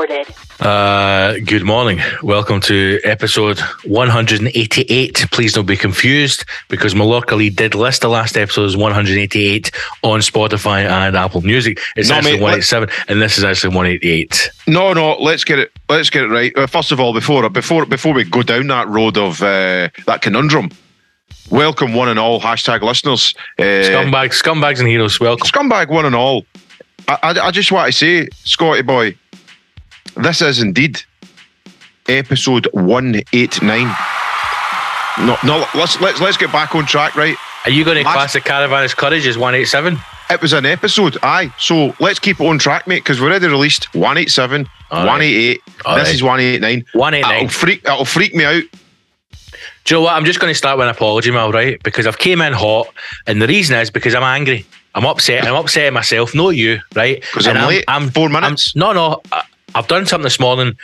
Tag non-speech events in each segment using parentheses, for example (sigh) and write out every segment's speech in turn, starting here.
recorded. Uh, good morning. Welcome to episode 188. Please don't be confused because Mallorca Lee did list the last episode as 188 on Spotify and Apple Music. It's No, actually mate, 187 and this is actually 188. No, no. Let's get it. Let's get it right. Uh, First of all, before before before we go down that road of uh, that conundrum, welcome one and all hashtag listeners. Uh, Scumbags, scumbags and heroes, welcome. scumbag one and all. I, I, I just want to say, Scotty boy, this is indeed episode one eight nine. No, no. Let's let's let's get back on track, right? Are you going to Last- class the caravan as courage as 187? It was an episode, aye. So let's keep it on track, mate, because we already released 187, All right. 188. All this right. is 189. 189. It'll freak, it'll freak me out. Do you know what? I'm just going to start with an apology, Mel, right? Because I've came in hot, and the reason is because I'm angry. I'm upset. I'm upset at myself, not you, right? (laughs) 'Cause And I'm late. I'm Four minutes. no, no. I, I've done something this morning,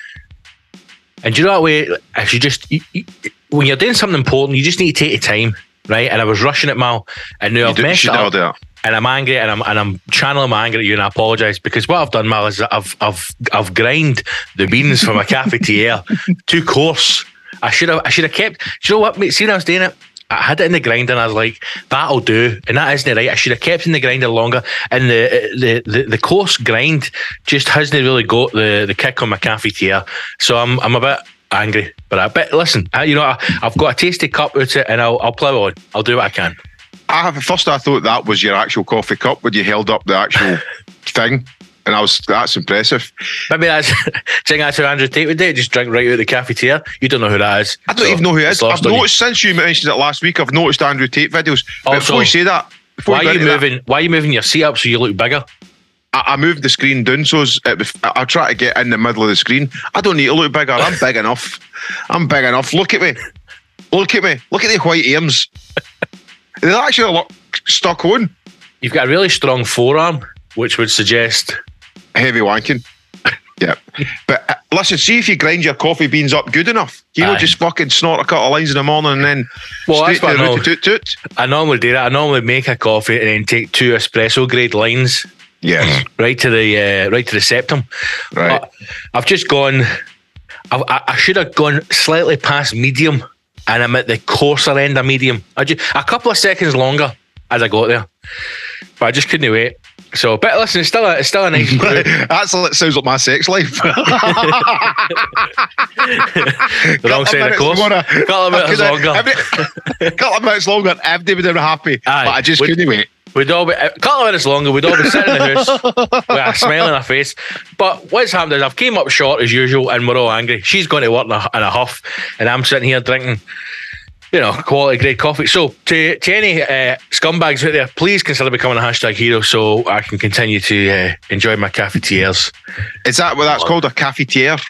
and do you know that way? If you just you, you- when you're doing something important, you just need to take your time, right? And I was rushing it, Mal, and now You, I've do, messed up, and I'm angry, and I'm and I'm channeling my anger at you, and I apologise because what I've done, Mal, is I've I've I've grind the beans for my (laughs) cafetiere too coarse. I should have I should have kept. Do you know what, mate? See when I was doing it. I had it in the grinder and I was like, that'll do. And that isn't right. I should have kept in the grinder longer. And the the the, the coarse grind just hasn't really got the, the kick on my cafetiere. So I'm I'm a bit angry. But I but listen, I, you know, I, I've got a tasty cup with it and I'll I'll plough on. I'll do what I can. I have, first, I thought that was your actual coffee cup when you held up the actual (laughs) thing. And I was, that's impressive. Maybe that's (laughs) saying that's how Andrew Tate would do. Just drink right out of the cafetiere. You don't know who that is. I don't So, even know who it it's is. I've on you. noticed since you mentioned it last week, I've noticed Andrew Tate videos. Also, before you say that, Why you are you into that, moving? Why are you moving your seat up so you look bigger? I, I moved the screen down so it, I, I try to get in the middle of the screen. I don't need to look bigger. I'm big enough. I'm big enough. Look at me. Look at me. Look at the white arms. They actually look stuck on. You've got a really strong forearm, which would suggest Heavy wanking. (laughs) Yeah. But uh, listen, see if you grind your coffee beans up good enough. You know, Aye. just fucking snort a couple of lines in the morning and then Well, straight that's what to the I toot toot. I normally do that. I normally make a coffee and then take two espresso grade lines Yes. (clears throat) right to the uh, right to the septum. Right. But I've just gone. I've, I, I should have gone slightly past medium, and I'm at the coarser end of medium. I just a couple of seconds longer as I got there, but I just couldn't wait. So, but listen, it's still a, it's still a nice. (laughs) That's that sounds like my sex life. the wrong side of course. longer. Couple of minutes longer. every- couple of minutes longer, everybody would have been happy. Aye. But I just couldn't wait. We'd all be a couple of minutes longer. We'd all be sitting in the house with a smile on our face. But what's happened is I've came up short as usual, and we're all angry. She's going to work in a, in a huff, and I'm sitting here drinking, you know, quality great coffee. So to to any uh, scumbags out there, please consider becoming a hashtag hero so I can continue to uh, enjoy my cafetiers. Is that what that's called? A cafetiere?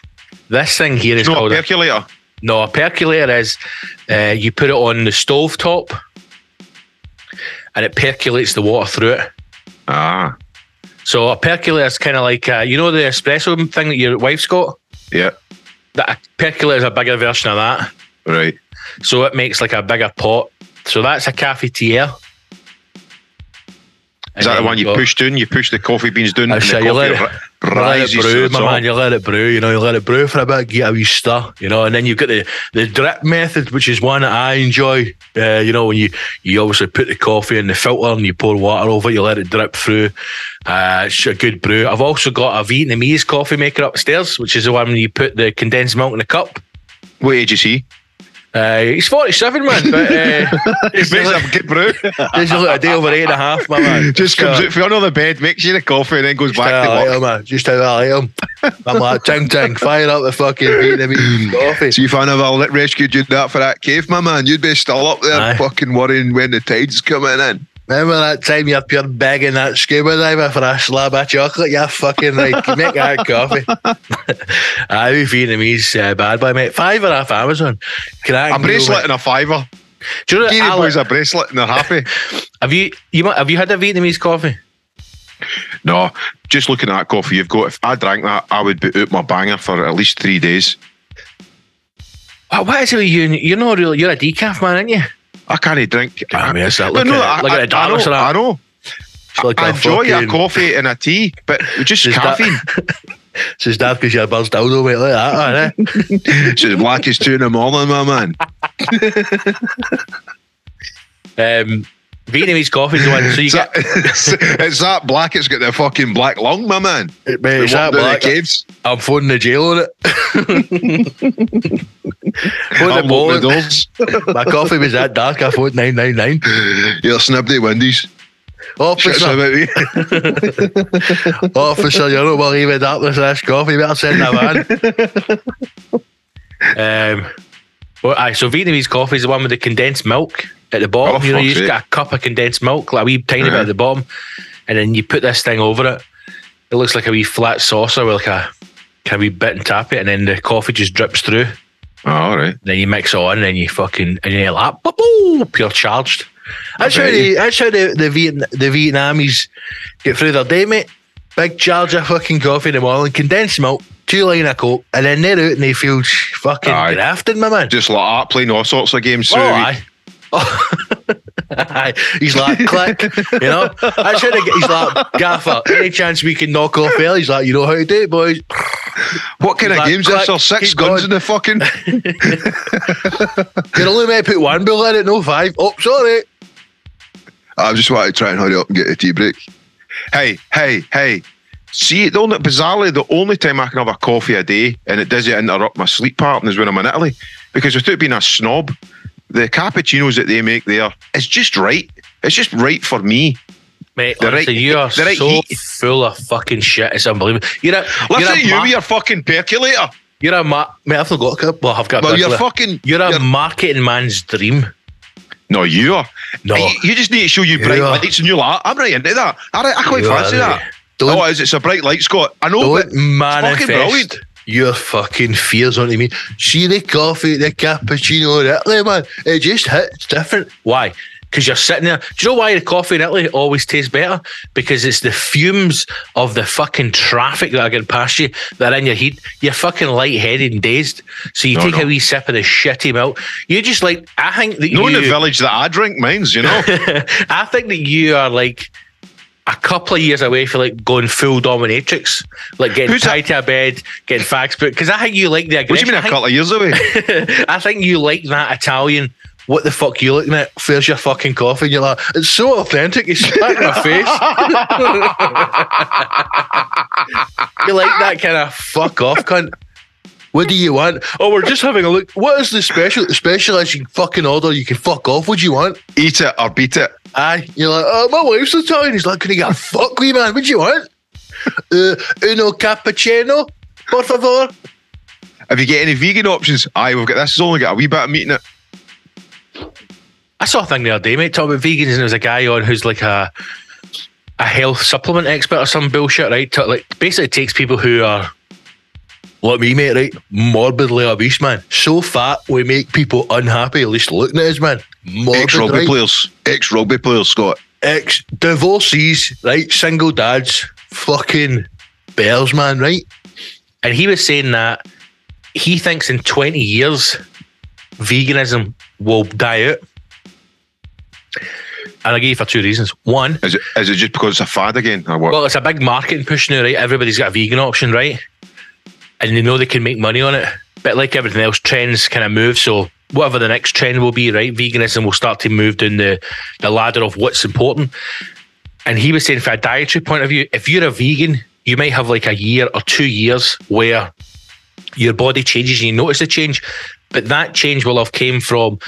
This thing here is No, a called a, percolator. no a percolator. Is uh, you put it on the stove top, and it percolates the water through it. Ah, So a percolator is kind of like uh, you know the espresso thing that your wife's got. yeah. That a percolator is a bigger version of that. Right. So it makes like a bigger pot. So that's a cafetiere. Is that the one you push down? You push the coffee beans down and the you coffee let it- let it brew, my man. You let it brew. You know, you let it brew for a bit, get a wee stir. You know, and then you've got the, the drip method, which is one that I enjoy. Uh, you know, when you you obviously put the coffee in the filter and you pour water over it, you let it drip through. Uh, it's a good brew. I've also got a Vietnamese coffee maker upstairs, which is the one you put the condensed milk in the cup. What age is he? Uh, he's 47, man, but (laughs) uh, Makes a good brew. There's a little day over eight and a half, my man. (laughs) Just comes out from under the bed, makes you the coffee, and then goes back to I work. him, man. Just how I him. I'm like, ting ting, fire up the fucking Vietnamese coffee. See if I never rescued you that for that cave, my man, you'd be still up there Aye. fucking worrying when the tide's coming in. Remember that time you're pure begging that scuba diver for a slab of chocolate? You fucking like make that coffee. I be Vietnamese uh, bad boy, mate. Fiver off Amazon. Crack A bracelet and a fiver. Do you know that boys a bracelet and they're happy. (laughs) have you you have you had a Vietnamese coffee? No, just looking at that coffee you've got, if I drank that, I would be out my banger for at least three days. What, what is it with you? You're not real. You're a decaf man, aren't you? I can't drink. I mean, it's that- But look no, at it. Look I, at the I, know, that. I know. Like I enjoy fucking- a coffee and a tea, but just that- caffeine. (laughs) It's as daft because your bird's dildo, mate, like that, eh? It's as black as two in the morning, my man. (laughs) Um, Vietnamese coffee's the one. So you It's get that, (laughs) it's that black. It's got the fucking black lung, my man. mate, The it's that down black. caves. I'm phoning the jail on it. (laughs) Phoned the I'll open the doors. (laughs) My coffee was that dark. I phoned nine nine nine. You're snibbly Wendy's. Shit's Officer, about officer, you don't believe the darkness of this coffee. You better send that van. um, well, aye, so Vietnamese coffee is the one with the condensed milk at the bottom. Oh, you know, you just got a cup of condensed milk, like a wee tiny bit Uh-huh. at the bottom, and then you put this thing over it. It looks like a wee flat saucer with like a kind of wee bit and tap it, and then the coffee just drips through. Oh, all right. Then you mix it on, and then you fucking and you're like, boop, boop, pure charged. That's how bet the you. that's how the the, Viet, the Vietnamese get through their day, mate. Big charge of fucking coffee in the morning, condensed milk, two line of coke, and then they're out and they feel fucking Aye. grafted, my man. Just like that, playing all sorts of games. oh, aye. Oh. (laughs) Aye. He's like, click, you know. How they get. He's like, Gaffer. Any chance we can knock off Bill? He's like, you know how to do it, boys. What kind of Like, games is this? click, There's six guns going. in the fucking. (laughs) You're only meant to put one bill in it, no five. Oh, sorry. I just want to try and hurry up and get a tea break. Hey, hey, hey. See, the only, bizarrely, the only time I can have a coffee a day and it doesn't interrupt my sleep pattern is when I'm in Italy. Because without being a snob, the cappuccinos that they make there is just right. It's just right for me. Mate, The honestly, right- you are the right so heat. full of fucking shit. It's unbelievable. You're a, you're Listen a, to you ma- with your fucking percolator. you're a ma- mate, I've not got a cup. Well, I've got a Well, you're fucking. You're a you're- marketing man's dream. no, you are. No. You, you just need to show you bright lights and you're like, ah, I'm right into that. I, I quite You fancy that. Don't- oh, is it's a bright light, Scott? I know, but Don't manifest brilliant. your fucking fears onto me. See the coffee, the cappuccino in Italy, man. It just hits different. Why? Because you're sitting there. Do you know why the coffee in Italy always tastes better? Because it's the fumes of the fucking traffic that are getting past you that are in your heat. You're fucking lightheaded and dazed. So you No, take no. a wee sip of the shitty milk. You're just like, I think that you no in you. the village that I drink mines, you know. (laughs) I think that you are like a couple of years away from like going full dominatrix, like getting Who's tied to a bed, getting fags put. Because I think you like the what do aggression. you mean a couple of years away? (laughs) I think you like that Italian. What the fuck you looking at? Where's your fucking coffee? And you're like, it's so authentic. You spat in my face. (laughs) you like that kind of fuck off cunt. What do you want? Oh, we're just having a look. What is the special? The special is you fucking order. You can fuck off. What do you want? Eat it or beat it. Aye, you're like, oh, my wife's Italian. He's like, can you get a fuck me, man? What do you want? Uh, uno cappuccino, por favor. Have you get any vegan options? Aye, we've got this. It's only got a wee bit of meat in it. I saw a thing the other day, mate, talking about vegans, and there was a guy on who's like a a health supplement expert or some bullshit, right? To, like, basically takes people who are like me, mate, right? Morbidly obese, man. So fat, we make people unhappy, at least looking at us, man. Ex rugby right? players. Ex rugby players, Scott. ex divorcees, right? Single dads, fucking bears, man, right? And he was saying that he thinks in 20 years, veganism will die out. And I give you for two reasons. One, Is it is it just because it's a fad again? Or what? well, it's a big marketing push now, right? Everybody's got a vegan option, right? And they know they can make money on it. But like everything else, trends kind of move. So whatever the next trend will be, right? Veganism will start to move down the, the ladder of what's important. And he was saying, from a dietary point of view, if you're a vegan, you might have like a year or two years where your body changes and you notice a change. But that change will have came from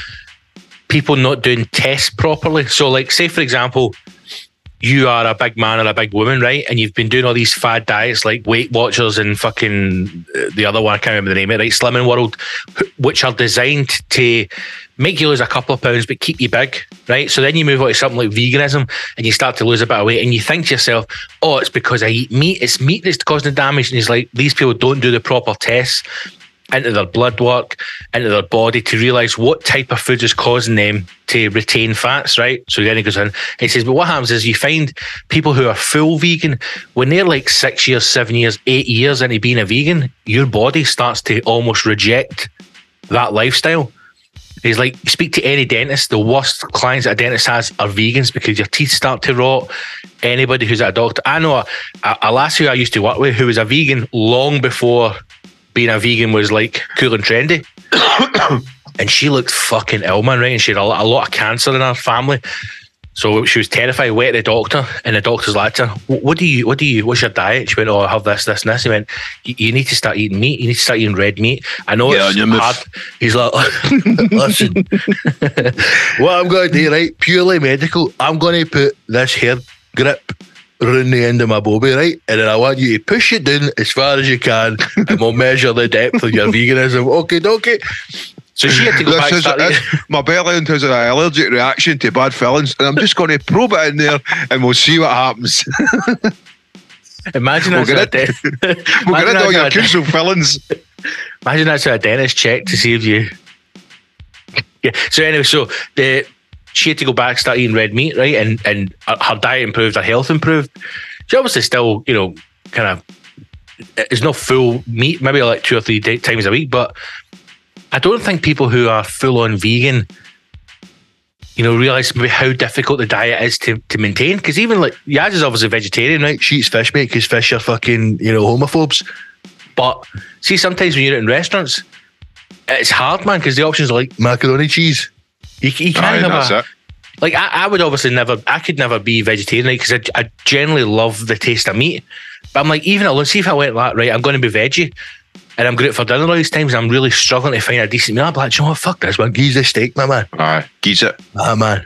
people not doing tests properly. So, like, say for example, you are a big man or a big woman, right? And you've been doing all these fad diets like Weight Watchers and fucking uh, the other one, I can't remember the name of it, right? Slimming World, which are designed to make you lose a couple of pounds but keep you big, right? So then you move on to something like veganism and you start to lose a bit of weight and you think to yourself, oh, it's because I eat meat. It's meat that's causing the damage. And he's like, these people don't do the proper tests into their blood work, into their body to realize what type of food is causing them to retain fats, right? So then he goes in, he says, but what happens is you find people who are full vegan, when they're like six years, seven years, eight years into being a vegan, your body starts to almost reject that lifestyle. He's like, speak to any dentist. The worst clients that a dentist has are vegans because your teeth start to rot. Anybody who's at a doctor, I know a, a, a lass who I used to work with who was a vegan long before being a vegan was like cool and trendy. (coughs) and she looked fucking ill, man, right? And she had a, lot- a lot of cancer in her family. So she was terrified, went to the doctor, and the doctor's like to her, "What do you, what do you, what's your diet? She went, Oh, I have this, this, and this. He went, You need to start eating meat. You need to start eating red meat. I know Yeah, it's hard. He's like, (laughs) Listen, (laughs) what I'm going to do, right? Purely medical, I'm going to put this hair grip around the end of my bobby, right? And then I want you to push it down as far as you can, and we'll (laughs) measure the depth of your veganism. Okay, okay. So she had to go back. This is, start eating- this- my belly has an allergic reaction to bad fillings, and I'm just going to probe it in there, and we'll see what happens. (laughs) Imagine We'll that's get a it. de- (laughs) We'll get imagine rid of all your crucial fillings. Imagine that's a dentist check to see if you. Yeah. So anyway, so the she had to go back, start eating red meat, right, and and her- her diet improved, her health improved. She obviously still, you know, kind of uh, it's not full meat, maybe like two or three da- times a week, but I don't think people who are full on vegan, you know, realize maybe how difficult the diet is to, to maintain. Because even like Yaz is obviously vegetarian, right? She eats fish, mate, because fish are fucking, you know, homophobes. But see, sometimes when you're in restaurants, it's hard, man, because the options are like macaroni cheese. You, you can't Aye, have a, like I, I would obviously never I could never be vegetarian because I, I generally love the taste of meat. But I'm like, even alone, see if I went that right, I'm going to be veggie and I'm great for dinner all these times. I'm really struggling to find a decent meal. I'm like, "Do you know what? Fuck this one. Geese a steak, my man. Aye, geese it. Ah, man.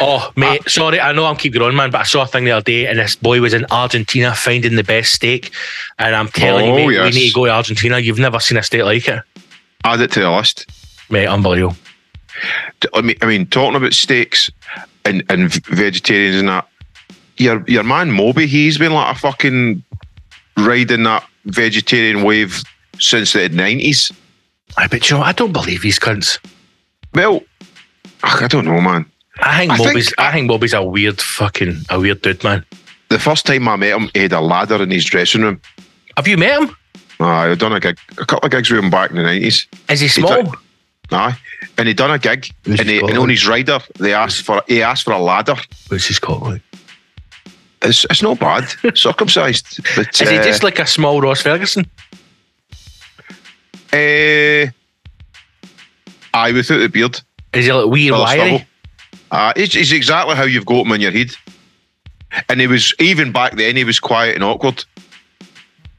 Oh, mate, sorry, I know I'm keep going, man, but I saw a thing the other day and this boy was in Argentina finding the best steak. And I'm telling Oh, you, mate, yes. we need to go to Argentina. You've never seen a steak like it. Add it to the list. Mate, unbelievable. I mean, I mean, talking about steaks and, and vegetarians and that, your your man Moby, he's been like a fucking riding that vegetarian wave since the nineties. I bet you know, I don't believe these cunts. Well, I don't know, man. I think I think- I think Moby's a weird fucking a weird dude, man. The first time I met him, he had a ladder in his dressing room. Have you met him? Aye, I'd done a gig, a couple of gigs with him back in the nineties. Is he small? took- Aye, and he done a gig, Who's and, he he, and on his rider, they asked for he asked for a ladder. What's his called like? It's it's not bad, (laughs) circumcised, but Is he uh, just like a small Ross Ferguson? uh, aye, without the beard. Is he like weird Well, wiry? stubble. Uh, he's, he's exactly how you've got him in your head. And he was, even back then, he was quiet and awkward.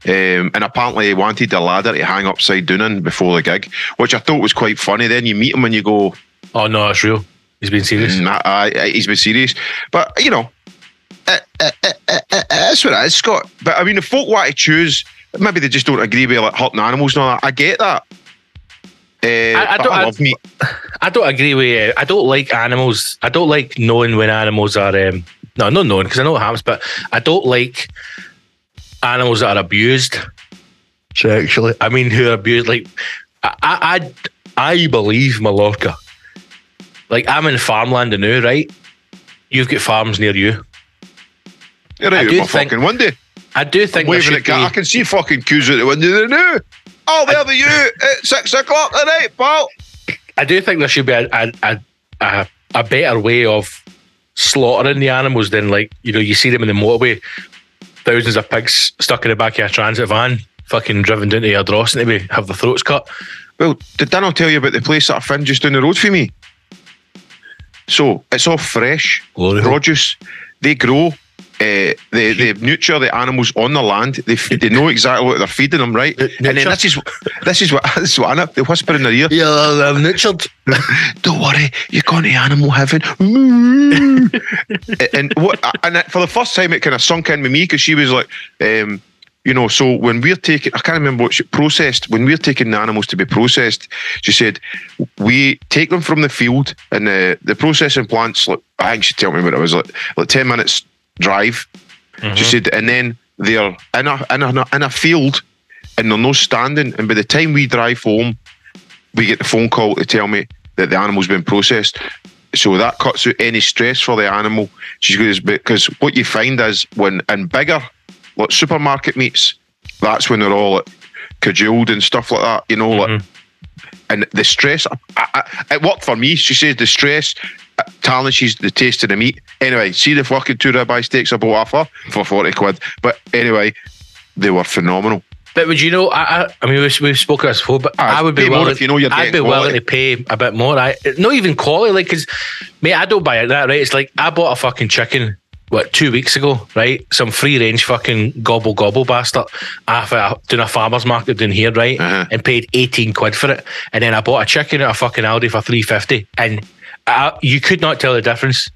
Um, and apparently, he wanted the ladder to hang upside down in before the gig, which I thought was quite funny. Then you meet him and you go, Oh no, it's real. He's been serious. nah, uh, he's been serious. But, you know, uh, uh, uh, uh, uh, that's what it is, Scott. But I mean, if folk want to choose, maybe they just don't agree with like hurting animals and all that. I get that. Uh, I but don't- I I- love meat. (laughs) I don't agree with you. I don't like animals. I don't like knowing when animals are. Um, no, not knowing because I know what happens, but I don't like animals that are abused sexually. I mean, who are abused. Like, I, I, I, I believe Mallorca. Like, I'm in farmland now, right? You've got farms near you. You're I do my think- fucking window. I do think there waving should at cat. I be. can see fucking queues out the window there now. Oh, there the you at six o'clock tonight, pal. I do think there should be a a, a, a, a better way of slaughtering the animals than like you know you see them in the motorway, thousands of pigs stuck in the back of a transit van, fucking driven down to dross, and to have their throats cut. Well, did Dan not tell you about the place that I found just down the road for me? So it's all fresh Glory produce. They grow. Uh, they they nurture the animals on the land. They f- they know exactly what they're feeding them, right? Nu- And then this is this is what (laughs) this is what I know. They whisper in their ear. Yeah, I'm nurtured. (laughs) Don't worry, you're going to animal heaven. (laughs) and what? And for the first time, it kind of sunk in with me because she was like, um, you know, so when we're taking, I can't remember what she processed. When we're taking the animals to be processed, she said we take them from the field and the the processing plants. Like, I think she told me what it was like, like ten minutes drive. She said, and then they're in a in a in a field, and they're no standing. And by the time we drive home, we get the phone call to tell me that the animal's been processed. So that cuts out any stress for the animal. She goes, because what you find is when in bigger, like supermarket meats, that's when they're all like, cajoled and stuff like that, you know, like, Mhm. and the stress. I, I, it worked for me. She says the stress uh, tarnishes the taste of the meat. Anyway, see the fucking two ribeye steaks I bought off her for forty quid. But anyway, they were phenomenal. But would you know? I, I, I mean, we've, we've spoken this before, but Ah, I would be willing. if you know you're I'd be getting willing to pay a bit more. I not even quality, like because, mate, I don't buy it that right. It's like I bought a fucking chicken. What two weeks ago, right? Some free range fucking gobble gobble bastard off a, doing a farmer's market down here, right? Uh-huh. And paid eighteen quid for it. And then I bought a chicken at a fucking Aldi for three fifty, and I, you could not tell the difference.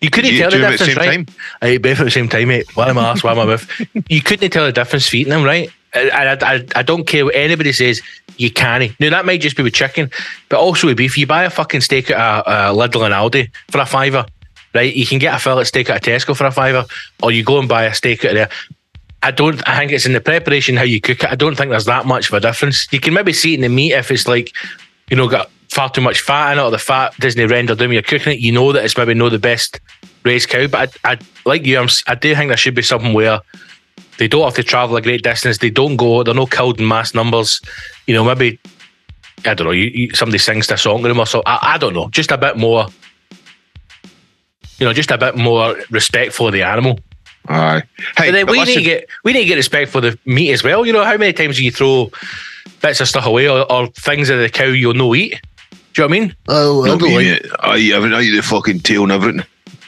You couldn't You tell the them at the difference, same right? time? Uh, I ate both at the same time, mate. One of my ass, one of my mouth. You couldn't tell the difference for eating them, right? And I, I, I don't care what anybody says. You can't. Now that might just be with chicken, but also with beef. You buy a fucking steak at a, a Lidl and Aldi for a fiver, right? You can get a fillet steak at a Tesco for a fiver, or you go and buy a steak at there. I don't. I think it's in the preparation how you cook it. I don't think there's that much of a difference. You can maybe see it in the meat if it's like, you know, got far too much fat in it, or the fat doesn't render down when you're cooking it. You know that it's maybe not the best raised cow. But I, I like you. I'm, si do think there should be something where they don't have to travel a great distance. They don't go. They're not killed in mass numbers. You know, maybe I don't know. You, you, somebody sings the song to them or so. I, I don't know. Just a bit more. You know, just a bit more respect for the animal. Aye. Hey, But then we need to get we need to get respect for the meat as well. You know, how many times do you throw bits of stuff away or, or things that the cow you'll no eat? Do you know what I mean? Oh, I Not don't me, like. mate. I. I eat the fucking tail and everything.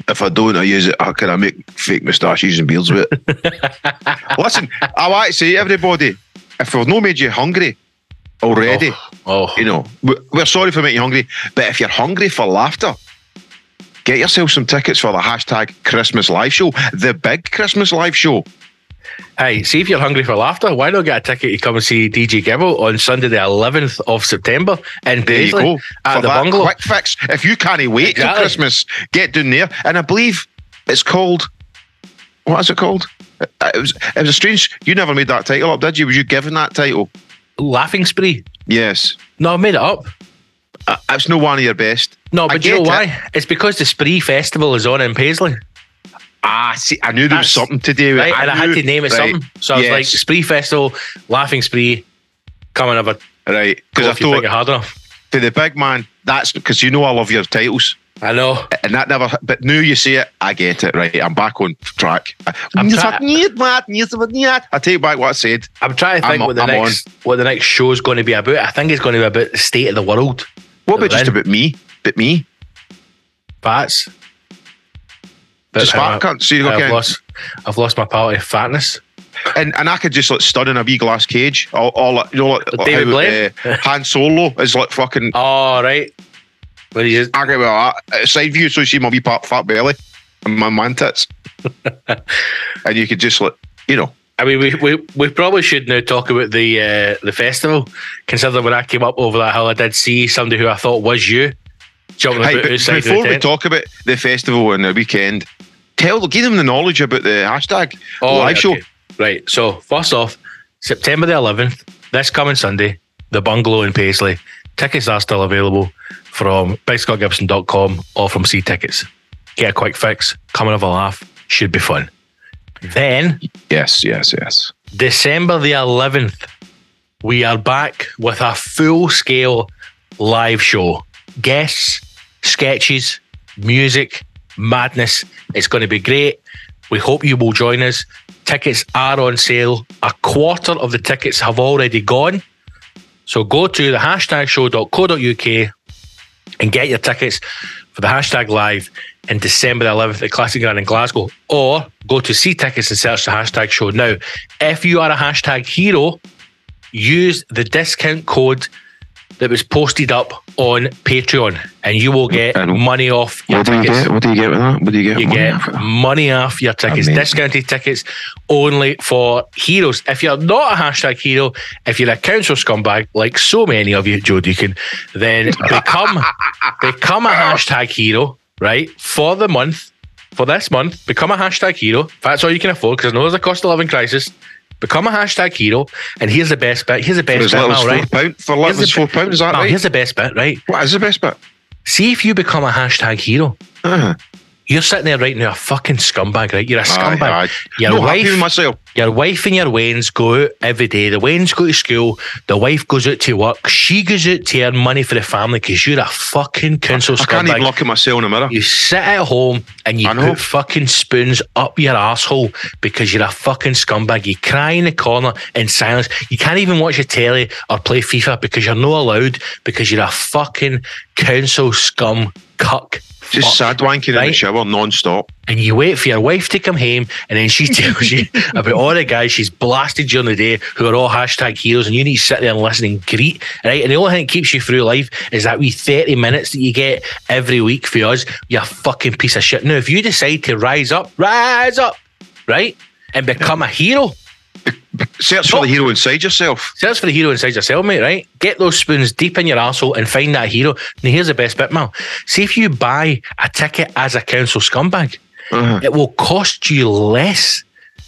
If I don't, I use it. How can I make fake moustaches and beards with it? (laughs) Listen, I want to say everybody, if we've not made you hungry already, Oh, oh. you know, we're sorry for making you hungry, but if you're hungry for laughter, get yourself some tickets for the hashtag Christmas Live Show, the big Christmas Live Show. Hey, see if you're hungry for laughter. Why not get a ticket to come and see DJ Gibbo on Sunday the 11th of September in There you Paisley go. at for the bungalow? quick fix. If you can't wait till Christmas, get down there. And I believe it's called. What is it called? It it was. It was a strange. You never made that title up, did you? Was you given that title? Laughing spree. Yes. No, I made it up. Uh, It's no one of your best. No, but do you know why? It's because the Spree Festival is on in Paisley. Ah, see, I knew there was something to do with Right, and I had to name it right, something. So I was like, Spree Festival, Laughing Spree, come and have a right. Because I if you think thought it hard enough. To the big man, that's because you know I love your titles. I know. And that never, but now you see it, I get it, right? I'm back on track. I'm Yes, try- I need that, yes, I need that. I take back what I said. I'm trying to think I'm- what the I'm next what the next show is going to be about. I think it's going to be about the state of the world. What about just about me? But me? Fats. But Just fat cunt. See, I've okay. lost I've lost my power of fatness. And and I could just like stud in a wee glass cage. All, like, you know, like, like David how, Blaine? uh, Han Solo is like fucking. (laughs) Oh right. But he just I get that Uh, side view, so you see my wee part, fat belly and my man tits, (laughs) and you could just like, you know, I mean, we, we, we probably should now talk about the uh, the festival. Considering when I came up over that hill, I did see somebody who I thought was you jumping Hey, about but outside before we talk about the festival and the weekend, tell give them the knowledge about the hashtag oh, live right, show. Okay. Right. So first off, September the 11th, this coming Sunday, the bungalow in Paisley. Tickets are still available from BigScottGibson.com or from See Tickets. Get a quick fix, come and have a laugh. Should be fun. Then Yes, yes, yes. December the 11th, we are back with a full scale live show. Guests, sketches, music, madness. It's going to be great. We hope you will join us. Tickets are on sale. A quarter of the tickets have already gone. So go to the hashtag show.co.uk and get your tickets for the hashtag live in December the 11th at Classic Grand in Glasgow. Or go to see tickets and search the hashtag show. Now, if you are a hashtag hero, use the discount code that was posted up on Patreon and you will get know. money off your What do you get? What do you get with that? What do you get? You Money get off money off your tickets, Amazing. discounted tickets only for heroes. If you're not a hashtag hero, if you're a council scumbag, like so many of you, Joe Deacon, then (laughs) become become a hashtag hero, right? For the month, for this month, become a hashtag hero. If that's all you can afford, because I know there's a cost of living crisis. Become a hashtag hero. And here's the best bit. Here's the For best as bit, little as four right? pound. For Here's little the as four bit- pound. Is that Mal, right? here's the best bit, right? What is the best bit? See if you become a hashtag hero. Uh-huh. You're sitting there right now, a fucking scumbag, right? You're a scumbag. aye. Your Not wife, your wife and your Waynes go out every day. The Waynes go to school. The wife goes out to work. She goes out to earn money for the family because you're a fucking council I can't even look at myself in the mirror. You sit at home and you I put fucking spoons up your asshole because you're a fucking scumbag. You cry in the corner in silence. You can't even watch your telly or play FIFA because you're not allowed because you're a fucking council scum cuck. Just sad wanking in the Right. shower non-stop. And you wait for your wife to come home, and then she (laughs) tells you about all the guys she's blasted during the day who are all hashtag heroes, and you need to sit there and listen and greet, right? And the only thing that keeps you through life is that wee 30 minutes that you get every week for us, you fucking piece of shit. Now, if you decide to rise up, rise up, right? And become a hero, Search for the hero inside yourself. search for the hero inside yourself, mate, right? Get those spoons deep in your asshole and find that hero. Now, here's the best bit, Mal. See if you buy a ticket as a council scumbag, Uh-huh. it will cost you less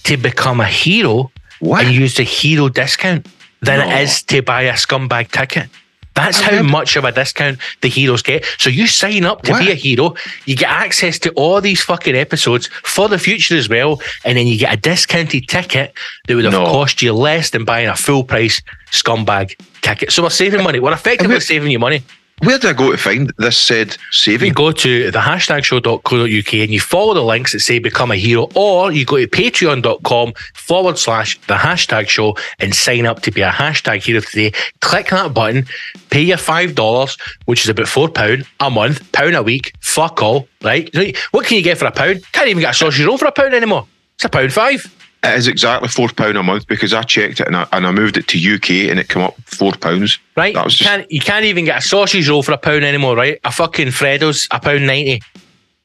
to become a hero What? and use the hero discount than No. it is to buy a scumbag ticket. That's how much of a discount the heroes get. So you sign up to What? be a hero, you get access to all these fucking episodes for the future as well, and then you get a discounted ticket that would have No. cost you less than buying a full price scumbag ticket. So we're saving money. We're effectively saving you money. Where do I go to find this said saving? You go to the hashtag show.co.uk and you follow the links that say become a hero, or you go to patreon.com forward slash the hashtag show and sign up to be a hashtag hero today. Click that button, pay your $5, which is about £4 a month, pound a week, fuck all, right? What can you get for a pound? Can't even get a sausage roll for a pound anymore. It's a pound five. It is exactly four pound a month because I checked it and I, and I moved it to UK and it came up four pounds. Right? That was you, just- can't, you can't even get a sausage roll for a pound anymore, right? A fucking Freddo's, a pound 90.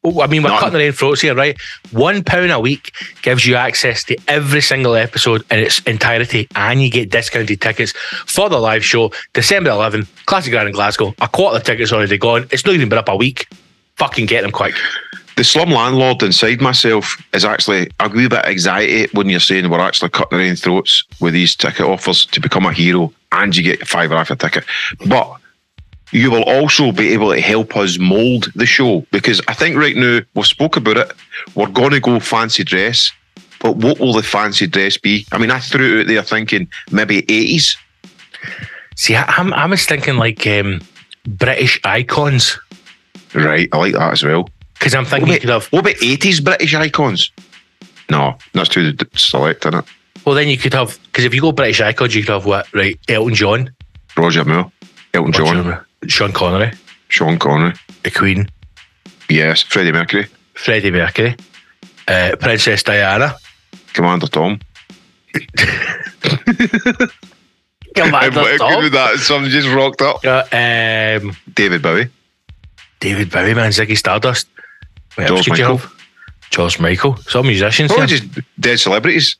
Oh, I mean, we're Nothing. cutting our own throats here, right? One pound a week gives you access to every single episode in its entirety, and you get discounted tickets for the live show, December 11, Classic Grand in Glasgow. A quarter of the tickets already gone. It's not even been up a week. Fucking get them quick. The slum landlord inside myself is actually a wee bit anxiety when you're saying we're actually cutting our own throats with these ticket offers to become a hero and you get five fiver off a ticket. But you will also be able to help us mould the show because I think right now we've spoke about it. We're going to go fancy dress, but what will the fancy dress be? I mean, I threw it out there thinking maybe 80s. See, I, I'm, I was thinking like um, British icons, Right, I like that as well. Because I'm thinking you What could have, about, what about 80s British icons? No, that's too select, isn't it? well, then you could have, because if you go British icons, you could have what, right? Elton John, Roger Moore, Elton John, Sean Connery, Sean Connery. the Queen, Yes, Freddie Mercury, Freddie Mercury, uh, Princess Diana. Commander Tom. (laughs) Commander How Tom. good that? Something just rocked up. Uh, um, David Bowie. David Bowie, man, Ziggy Stardust. What George else could you Michael. George Michael. Some musicians. Probably here. just dead celebrities.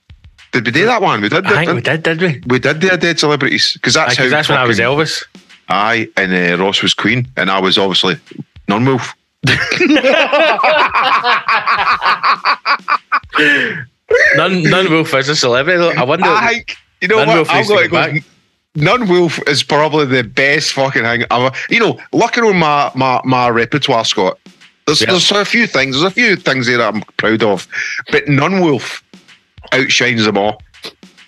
Did we do that one? We did. I think we did, did, did we? we did do dead celebrities because that's 'cause how. that's when I was Elvis. Aye, and uh, Ross was Queen, and I was obviously non-wolf. None, (laughs) none Wolf is a celebrity. though. I wonder. I you know what? I'm needs to go go. back. None Wolf is probably the best fucking thing ever. You know, looking on my my, my repertoire, Scott. There's Yeah. there's a few things. There's a few things there that I'm proud of, but None Wolf outshines them all.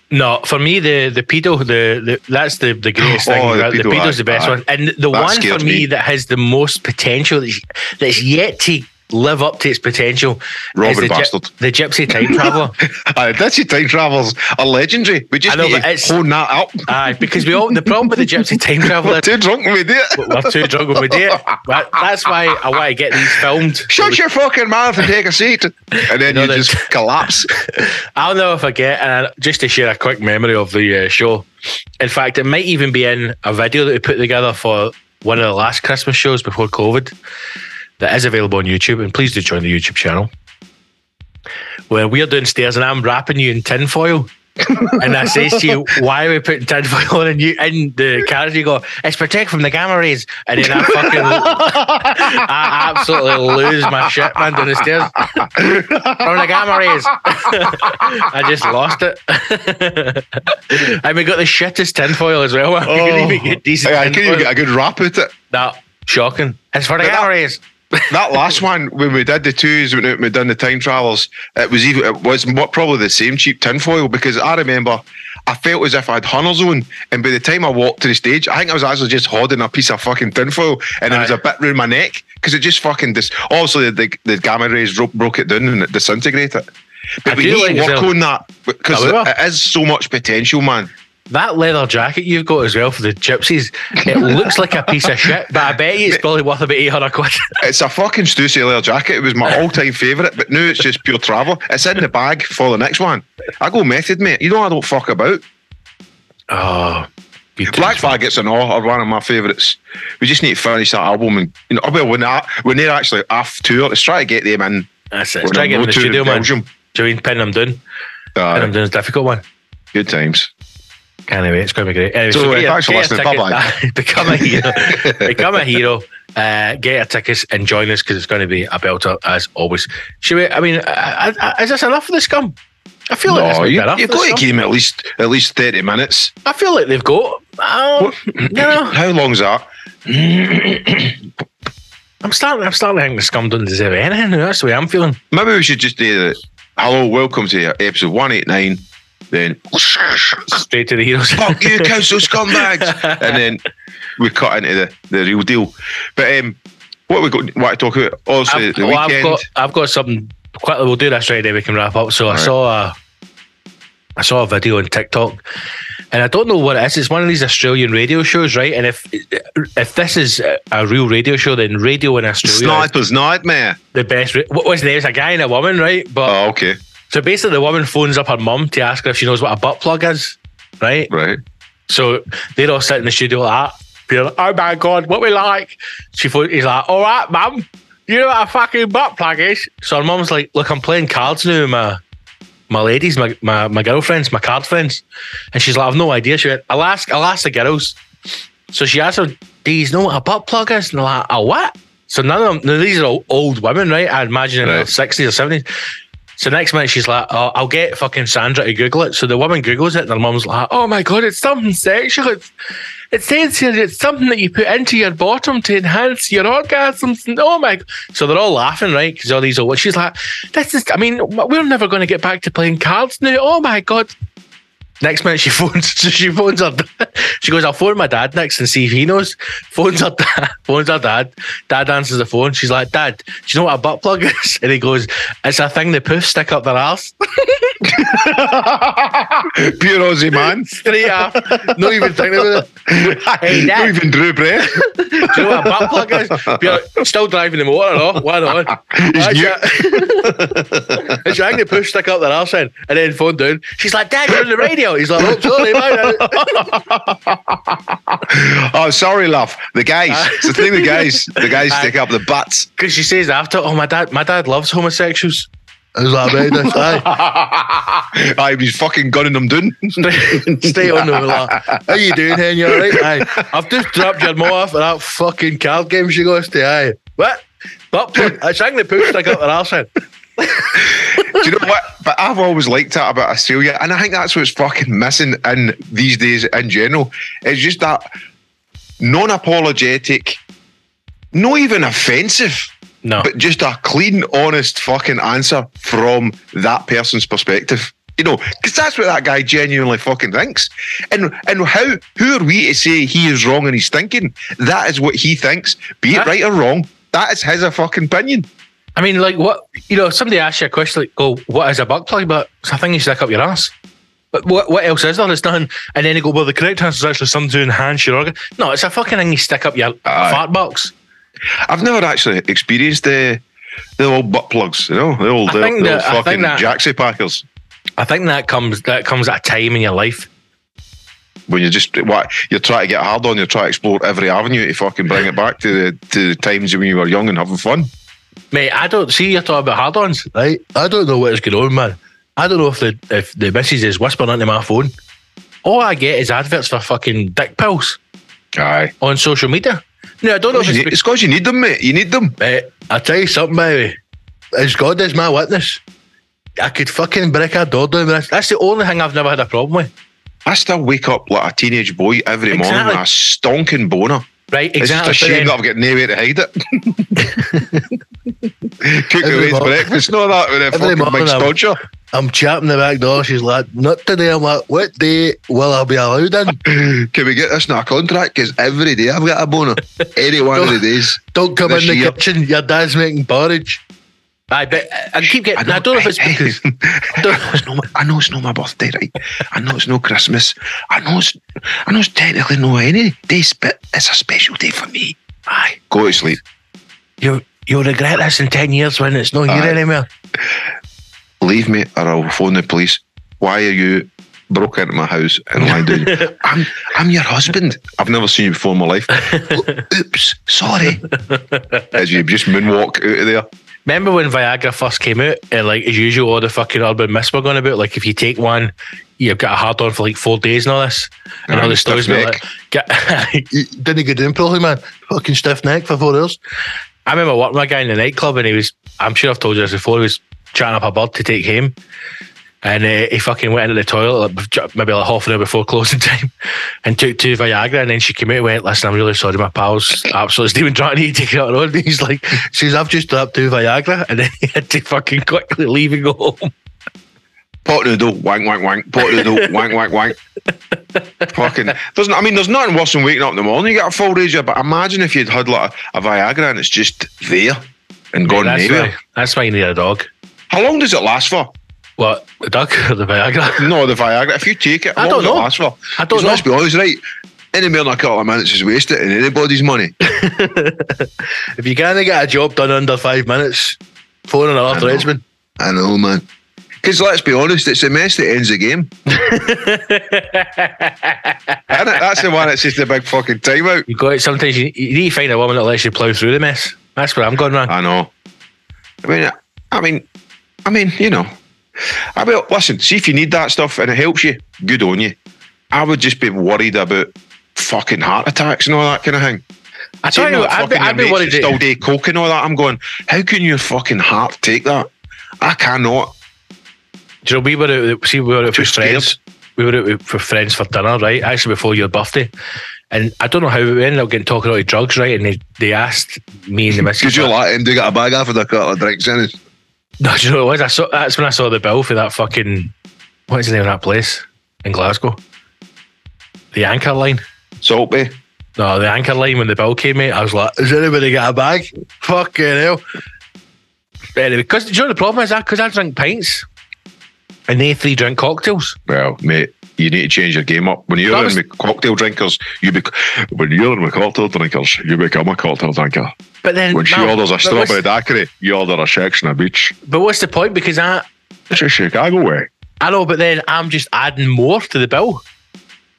No, for me, the the pedo, the, the that's the, the greatest (laughs) Oh, thing. the? The, pedo, pedo's the best aye. one, and the one for me, me. that has the most potential that's, that's yet to live up to its potential Robert the, Gy- Bastard. the Gypsy Time Traveller. (laughs) Aye, Ditsy Time Travels are legendary. We just I know, need to hone that up. Aye, because we all the problem with the Gypsy Time (laughs) Traveller We're too drunk when we do it. we're too drunk when we do it. That- That's why I want to get these filmed. Shut your fucking mouth and take a seat. And then know you just collapse. (laughs) I'll never forget, and just to share a quick memory of the uh, show. In fact, it might even be in a video that we put together for one of the last Christmas shows before COVID that is available on YouTube. And please do join the YouTube channel. Where we're downstairs and I'm wrapping you in tinfoil. (laughs) and I says to you, why are we putting tinfoil on you in the carriage? You go, it's protect from the gamma rays. And then I fucking, (laughs) I absolutely lose my shit, man, down the stairs. From the gamma rays. (laughs) I just lost it. and we got the shittest tinfoil as well. man. We couldn't even oh. get decent I couldn't even get a good rap at it. No, shocking. It's for the But that- gamma rays. That last one when we did the twos when we done the time travels, it was even it was what probably the same cheap tinfoil because I remember I felt as if I had hunters on, and by the time I walked to the stage, I think I was actually just holding a piece of fucking tinfoil, and it was a bit round my neck because it just fucking dis. Obviously, the, the gamma rays broke, broke it down and it disintegrated. But I we need like to work on that because it is so much potential, man. That leather jacket you've got as well for the gypsies, it looks like a piece of shit, but I bet you it's probably worth about 800 quid. (laughs) It's a fucking Stussy leather jacket. It was my all-time favourite, but now it's just pure travel. It's in the bag for the next one. I go method, mate. You know I don't fuck about. Oh, Black times. Flag It's an Awe are one of my favourites. We just need to finish that album and you know well when that when they're actually off tour, let's try to get them in. That's it. We're Try to get on in the in studio, man. Do you mean pin them down? Pin Uh, them down is a difficult one. good times. Can't. It's going to be great. Anyway, So, get uh, your- thanks for listening. tickets. (laughs) Become a hero. (laughs) Become a hero. Uh, get your tickets and join us because it's going to be a belter as always. Should we? I mean, uh, uh, is this enough for the scum? I feel like No, might you, you've got to them at least at least thirty minutes. I feel like they've got. Oh, no, (clears throat) How long's that? (clears throat) I'm starting. I'm starting to think the scum don't deserve anything. That's the way I'm feeling. Maybe we should just do the hello, welcome to episode one eight nine. Then Straight to the heroes. fuck you, (laughs) council scumbags, and then we cut into the, the real deal. But um, what we got? What to talk about? Also, I've, the well, I've got I've got something quickly. We'll do this right now. We can wrap up. So I Right. saw a I saw a video on TikTok, and I don't know what it is. It's one of these Australian radio shows, right? And if if this is a- real radio show, then radio in Australia is Sniper's Nightmare. the best. What was the name? It's a guy and a woman, right? But Oh, okay, so basically, the woman phones up her mum to ask her if she knows what a butt plug is, right? right. So they're all sitting in the studio like that. Being like, oh my god, what we like? She phone, he's like, all right, mum, you know what a fucking butt plug is? So her mum's like, look, I'm playing cards now with my my ladies, my, my my girlfriends, my card friends. And she's like, I've no idea. She went, I'll ask, I'll ask the girls. So she asked her, do you know what a butt plug is? And they're like, a what? So none of them, now these are all old women, right? I imagine in their 60s or 70s. So next minute she's like, oh, I'll get fucking Sandra to Google it. So the woman Googles it and her mum's like, oh my God, it's something sexual. It's, it says here it's something that you put into your bottom to enhance your orgasms. Oh my. God. So they're all laughing, right? Because all these old, she's like, this is, I mean, we're never going to get back to playing cards now. Oh my God. Next minute she (laughs) phones, so she phones her. Dad. She goes, "I'll phone my dad next and see if he knows." Phones her dad. (laughs) Phones her dad. Dad answers the phone. She's like, "Dad, do you know what a butt plug is?" And he goes, "It's a thing the poofs stick up their arse." (laughs) Pure Aussie man. Straight up. Not even thinking about it. (laughs) Hey, Not even Drew breath. Do you know what a butt plug is? You're still driving the motor, no? Why not? He's new. It's your thing the poofs stick up their arse in, and then phone down. She's like, "Dad, you're on the radio." He's like, "Oh, sorry, man." Oh, sorry, love. The guys. It's the thing. The (laughs) guys. The guys Aye. stick up the butts. Because she says after, "Oh, my dad, my dad loves homosexuals." I was like, "Right, that's (laughs) aye." I was fucking gunning them down. Stay on the like, How you doing, Hen? You alright? Aye. I've just dropped your mom off at that fucking card game she goes to. Aye. What? But plug. I sang the push stick up their arse in. Do you know what? But I've always liked that about Australia, and I think that's what's fucking missing in these days in general. It's just that non-apologetic, not even offensive, No. but just a clean, honest fucking answer from that person's perspective. You know, because that's what that guy genuinely fucking thinks. And and how who are we to say he is wrong and he's thinking? That is what he thinks, be it right or wrong. That is his a fucking opinion. I mean, like, what, you know, somebody asks you a question like, oh, what is a butt plug? But it's a thing you stick up your ass. But what, what else is there? There's nothing. And then you go, well, the correct answer is actually something to enhance your organ. No, it's a fucking thing you stick up your Aye. fart box. I've never actually experienced the the old butt plugs, you know, the old, the, the old fucking that- jacksie packers. I think that comes that comes at a time in your life. When you just what you're trying to get hard on, you're trying to explore every avenue to fucking bring it back to the to the times when you were young and having fun. Mate, I don't see you're talking about hard-ons, right? I don't know what is going on, man. I don't know if the if the missus is whispering into my phone. All I get is adverts for fucking dick pills Aye, on social media. No, I don't know if it's, it's because you need them, mate. You need them. Mate, I'll tell you something, baby. As God is my witness, I could fucking break a door down with this. That's the only thing I've never had a problem with. I still wake up like er a teenage boy every morning with a stonking boner. Right, It's exactly. just a shame then- that I've got nowhere to hide it. (laughs) Cook Every away mo- breakfast, no that with a Every fucking morning big I'm- stodger. I'm chapping the back door. She's like, not today. I'm like, what day will I be allowed in? (laughs) Can we get this in our contract? Because every day I've got a boner. Any one of the days. Don't come in the year- kitchen. Your dad's making porridge. I bet I keep getting. I, don't know if it's because I know it's no. my- I know it's not my birthday, right? I know it's no Christmas. I know it's. I know it's technically no any day, but it's a special day for me. Aye, go to sleep. you you'll regret this in ten years when it's not here anymore. Leave me, or I'll phone the police. Why are you broke into my house and lying down? (laughs) I'm. I'm your husband. I've never seen you before in my life. (laughs) Oops, sorry. As you just moonwalk out of there. Remember when Viagra first came out, and like as usual, all the fucking urban myths were going about. Like if you take one, you've got a hard on for like four days and all this, and all the stories about like. Get, (laughs) didn't get in properly, eh, man. Fucking stiff neck for four hours. I remember working with a guy in the nightclub, and he was. I'm sure I've told you this before. He was chatting up a bird to take home. And uh, he fucking went into the toilet like, maybe like half an hour before (laughs) closing time and took two Viagra. And then she came out and went, Listen, I'm really sorry, my pal's absolutely steaming trying to take it out on (laughs) he's like, Says, I've just dropped two Viagra. (laughs) And then he had to fucking quickly leave and go home. Pot noodle, wank, wank, wank. Pot noodle, wank, wank, wank. Fucking doesn't. I mean, there's nothing worse than waking up in the morning. You get a full razor, but imagine if you'd had like a, a Viagra and it's just there and gone that's, nowhere. why, that's why you need a dog. How long does it last for? What? The dog or the Viagra? (laughs) No, the Viagra. If you take it, I don't know. last for? I don't know. Let's be honest, right? Any more than a couple of minutes is wasted and anybody's money. (laughs) If you can't get a job done under five minutes, phone an I Arthur know. I know, man. Because let's be honest, it's a mess that ends the game. (laughs) Isn't? That's the one that's just a big fucking timeout. You got it. Sometimes you, you need to find a woman that lets you plough through the mess. That's where I'm going wrong. I know. I mean, I mean, I mean, you know. I will listen. See if you need that stuff and it helps you. Good on you. I would just be worried about fucking heart attacks and all that kind of thing. I tell you, I'd be, I'd be worried. Still day coke and all that. I'm going. How can your fucking heart take that? I cannot. Do you know, we were out, see, we were out with friends. We were out with with friends for dinner, right? Actually, before your birthday. And I don't know how we ended up getting talking about drugs, right? And they, they asked me and the (laughs) missus. Did you're like him, do get a bag after the couple of drinks in it. No, (laughs) do you know what it was? I saw, that's when I saw the bill for that fucking. What is the name of that place in Glasgow? The Anchor Line. Salt Bae. No, the Anchor Line. When the bill came out, I was like, Has anybody got a bag? Fucking hell. anyway, because do you know the problem is that because I drink pints and they three drink cocktails. Well, mate, you need to change your game up. When you're in with cocktail drinkers, you bec- when you're in with cocktail drinkers, you become a cocktail drinker. But then When she no, orders a strawberry daiquiri, you order a section of beach. But what's the point? Because I It's a Chicago way. I know, but then I'm just adding more to the bill.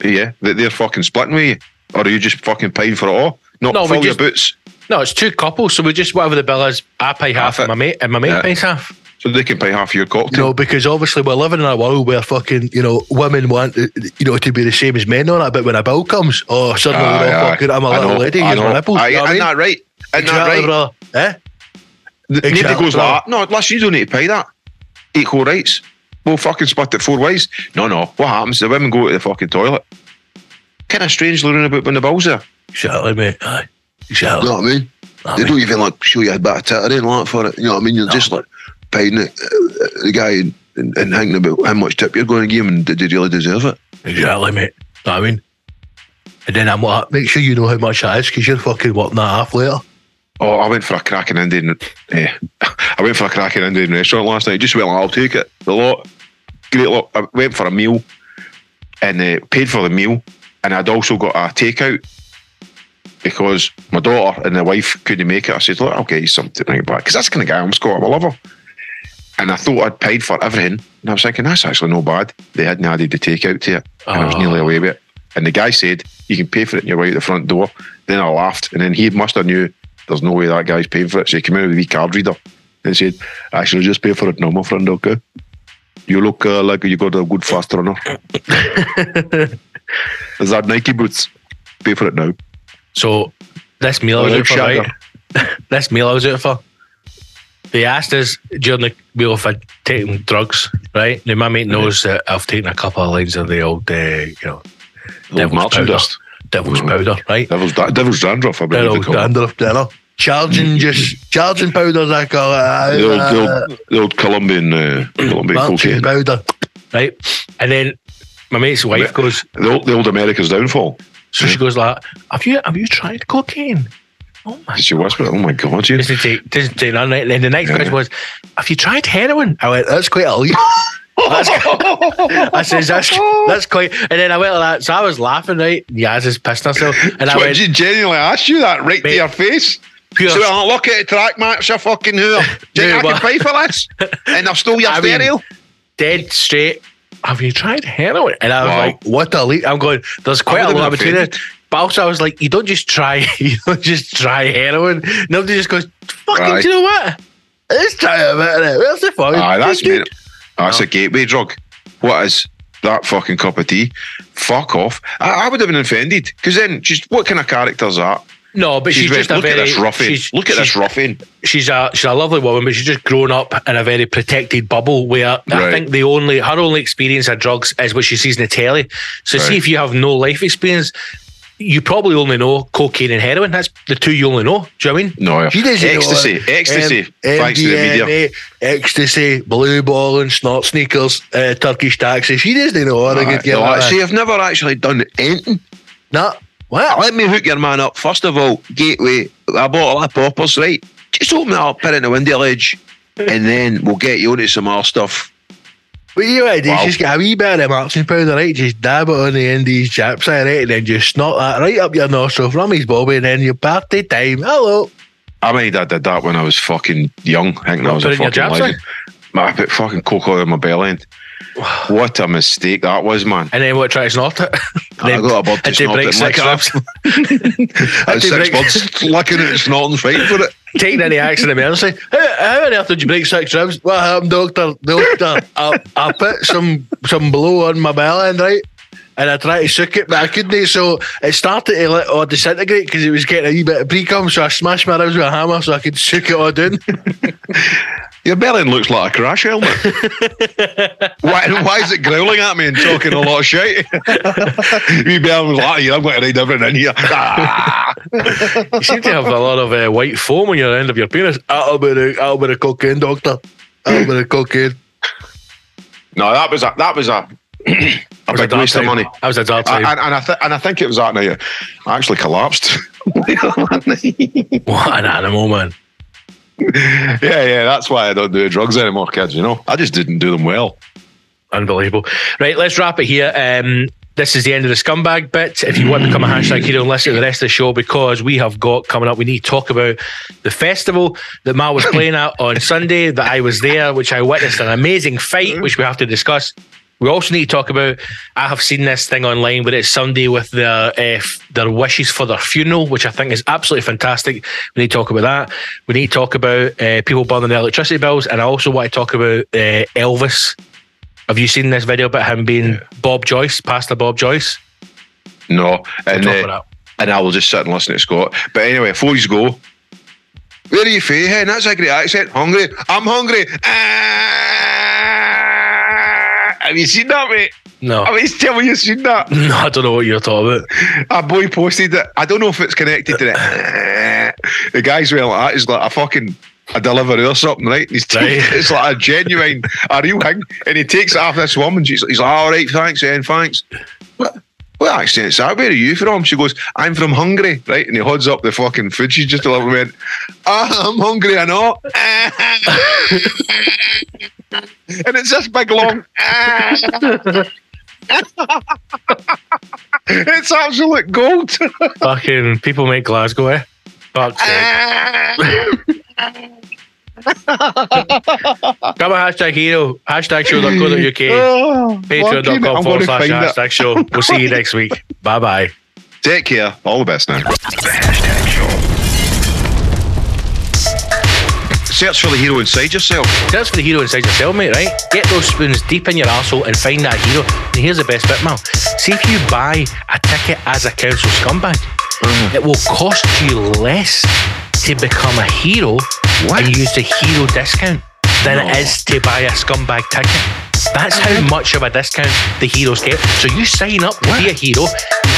Yeah, they- they're fucking splitting with you. Or are you just fucking paying for it all? Not No, fill your boots No, it's two couples, so we just whatever the bill is, I pay half, Half and my mate and my mate Yeah. pays half. So they can pay half your cocktail. No, because obviously we're living in a world where fucking, you know, women want, uh, you know, to be the same as men on it. But when a bill comes, oh, suddenly Aye, we're all fucking, I'm a little know, lady, I know. nipples. Aye, you know I mean? that right? Isn't that right? brother. Eh? The- Nobody Exactly, goes like, no, listen, you don't need to pay that. Equal rights. We'll fucking split it four ways. No, no. What happens? The women go to the fucking toilet. Kind of strange learning about when the ball's there. Exactly, mate. Aye. You know what I mean? I They mean, don't even like show you a bit of tit or like for it. You know what I mean? You're No. just like paying the, uh, the guy and, and, and thinking about how much tip you're going to give him and did he really deserve it? Exactly, mate. Know I mean? And then I'm like, make sure you know how much that is because you're fucking working that half later. Oh, I went for a cracking Indian. Eh, (laughs) I went for a cracking Indian restaurant last night. Just went, like, I'll take it. The lot, great lot. I went for a meal and uh, paid for the meal, and I'd also got a takeout because my daughter and the wife couldn't make it. I said, "Look, I'll get you something to bring it back because that's the kind of guy I'm Scott. I love her." And I thought I'd paid for everything, and I was thinking that's actually no bad. They hadn't added the takeout to it, and I was Oh. nearly away with it. And the guy said, "You can pay for it on your way out the front door." Then I laughed, and then he must have knew there's no way that guy's paying for it. So he came out with a wee card reader and said, I "Actually, just pay for it now, my friend. Okay? You look uh, like you got a good fast runner. (laughs) Is that Nike boots? Pay for it now." So this meal I Oh, was out for, right? (laughs) this meal I was out for. They asked us during the meal if I'd taken drugs, right? Now my mate knows that I've taken a couple of lines of the old, uh, you know, devil's marching powder, dust. devil's Mhm. powder, right? Devil's, da- devil's dandruff, I believe they old call it. dandruff charging just charging powders. I call it. The old, Uh, the old, the old Colombian, uh, Colombian marching cocaine. powder. right? And then my mate's wife goes, The old, the old America's downfall. so she goes like, "Have you have you tried cocaine?" Oh my Did she whisper? Oh my God, you. Doesn't take doesn't take none. Right? Then the next Yeah. question was, "Have you tried heroin?" I went. That's quite a leap. (laughs) I says, "That's that's quite." And then I went like that. So I was laughing, right? Yaz is pissed herself, and I went, did you genuinely ask you that right Mate. to your face? "Pure." So I look at the track match, you fucking who? Do you Yeah, think I can pay for this? (laughs) And I've stole your I mean, stereo? dead straight. Have you tried heroin? And I was Wow. like, "What the leap!" I'm going. There's quite a lot between it. But also, I was like, "You don't just try. (laughs) You don't just try heroin. Nobody just goes, fucking. Right. Do you know what? Let's try a bit of it. Where's the fucking? Aye, that's. That's a gateway drug. What is that fucking cup of tea? Fuck off. I, I would have been offended because then, just what kind of character is that? No, but she's, She's, just a look very. at this she's- Look at this ruffian. she's a she's a lovely woman, but she's just grown up in a very protected bubble where I think the only her only experience of drugs is what she sees in the telly. So see if you have no life experience, you probably only know cocaine and heroin. That's the two you only know. Do you know I mean? No, She doesn't know ecstasy, ecstasy. M- thanks to the media. Ecstasy, blue ball and snort sneakers, uh, Turkish taxi. She doesn't know I Aye, get. no, that. I've never actually done anything. Nah. What? Let me hook your man up. First of all, gateway, I bought a bottle of poppers, right? Just open it up, put it in the window ledge, and then we'll get you onto some more stuff. What you want to do? Wow. Just get a wee bit of marching powder, right? Just dab it on the end of his chaps, right? And then just snort that right up your nostril from his bobby, and then your party time. Hello. I mean, I did that when I was fucking young, I What, was a it in your fucking jabs, eh? legend. I put fucking coke oil in my belly end. (sighs) What a mistake that was, man. And then what? Try not snort it. (laughs) I got a bud to snort break it six ribs. I had six break- buds licking it and snorting, fighting for it. Taking any accident emergency. How, how on earth did you break six ribs? What happened, doctor? Doctor, I, I put some some blow on my belly end, right? And I tried to shook it, but I couldn't. So it started to like, or disintegrate because it was getting a wee bit of pre cum. So I smashed my ribs with a hammer so I could shook it all down. (laughs) Your belly looks like a crash helmet. (laughs) why, why is it growling at me and talking a lot of shit? (laughs) Me belly was like, "Yeah, I'm going to read everything in here. Ah. You seem to have a lot of uh, white foam on your end of your penis. That'll be the, that'll be the cocaine, doctor. That'll be the cocaine. No, that was a, that was a, (clears throat) a was a big dark waste of money. That was a dark I- time. and, and I th- and I think it was that night I actually collapsed. (laughs) what an animal, man. yeah, yeah, that's why I don't do drugs anymore, kids. You know, I just didn't do them well. Unbelievable. Right, let's wrap it here. Um, this is the end of the scumbag bit. If you want to become a hashtag hero and listen to the rest of the show, because we have got coming up, we need to talk about the festival that Mal was playing at on Sunday, that I was there, which I witnessed an amazing fight, which we have to discuss. We also need to talk about. I have seen this thing online where it's Sunday with their uh, f- their wishes for their funeral, which I think is absolutely fantastic. We need to talk about that. We need to talk about uh, people burning their electricity bills, and I also want to talk about uh, Elvis. Have you seen this video about him being Bob Joyce, Pastor Bob Joyce? No, and We'll and I will just sit and listen to Scott. But anyway, before you go, where are you from? That's a great accent. Hungry? I'm hungry. Ah! Have you seen that, mate? No, I mean, tell me you've seen that. no, I don't know what you're talking about. A boy posted it. I don't know if it's connected to it. Eh, the guy's well like that is like a fucking a delivery or something, right? He's Right. it's like a genuine, a real thing. And he takes it off this woman. She's, he's like, all right, thanks, and thanks. What, what accent's that? Where are you from? She goes, I'm from Hungary, right? And he holds up the fucking food she's just delivered and went, ah, I'm hungry, I know. (laughs) and it's this big long. (laughs) it's absolute gold. Fucking people make Glasgow, eh? Fuck's sake. (laughs) Come on, hashtag hero, hashtag show.co.uk, Oh, (laughs) patreon.com I'm forward slash hashtag show. We'll see you next week. (laughs) Bye bye. Take care. All the best now. Search for the hero inside yourself. That's for the hero inside yourself, mate, right? Get those spoons deep in your arsehole and find that hero. And here's the best bit, Mal. See if you buy a ticket as a council scumbag, it will cost you less to become a hero What? and use the hero discount than it is to buy a scumbag ticket. That's how much of a discount the heroes get. So you sign up to be a hero,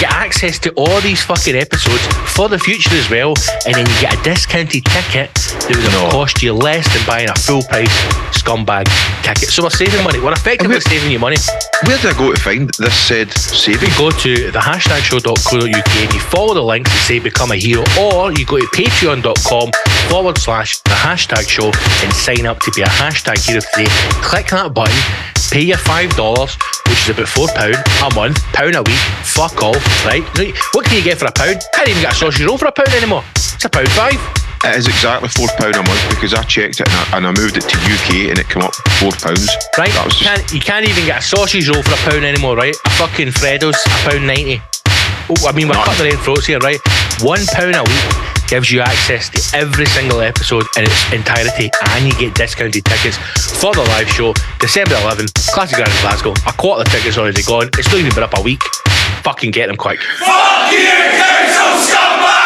get access to all these fucking episodes for the future as well, and then you get a discounted ticket that would No. cost you less than buying a full price scumbag ticket. So we're saving money. We're effectively And we- saving you money. Where do I go to find this said You go to the hashtag show.co.uk and you follow the links that say become a hero, or you go to patreon.com forward slash the hashtag show and sign up to be a hashtag hero today. Click that button, pay your $5, which is about £4 a month, pound a week, fuck all, right? What can you get for a pound? Can't even get a sausage roll for a pound anymore. It's a pound five. It is exactly four pound a month because I checked it and I, and I moved it to UK and it came up four pounds. Right? Was You just, can't, you can't even get a sausage roll for a pound anymore, right? A fucking Freddo's, a pound ninety. Oh, I mean, we're cutting the throats here, right? One pound a week gives you access to every single episode in its entirety, and you get discounted tickets for the live show, December 11th, Classic Grand Glasgow. A quarter of the tickets already gone. It's not even been up a week. Fucking get them quick. Fuck you, council!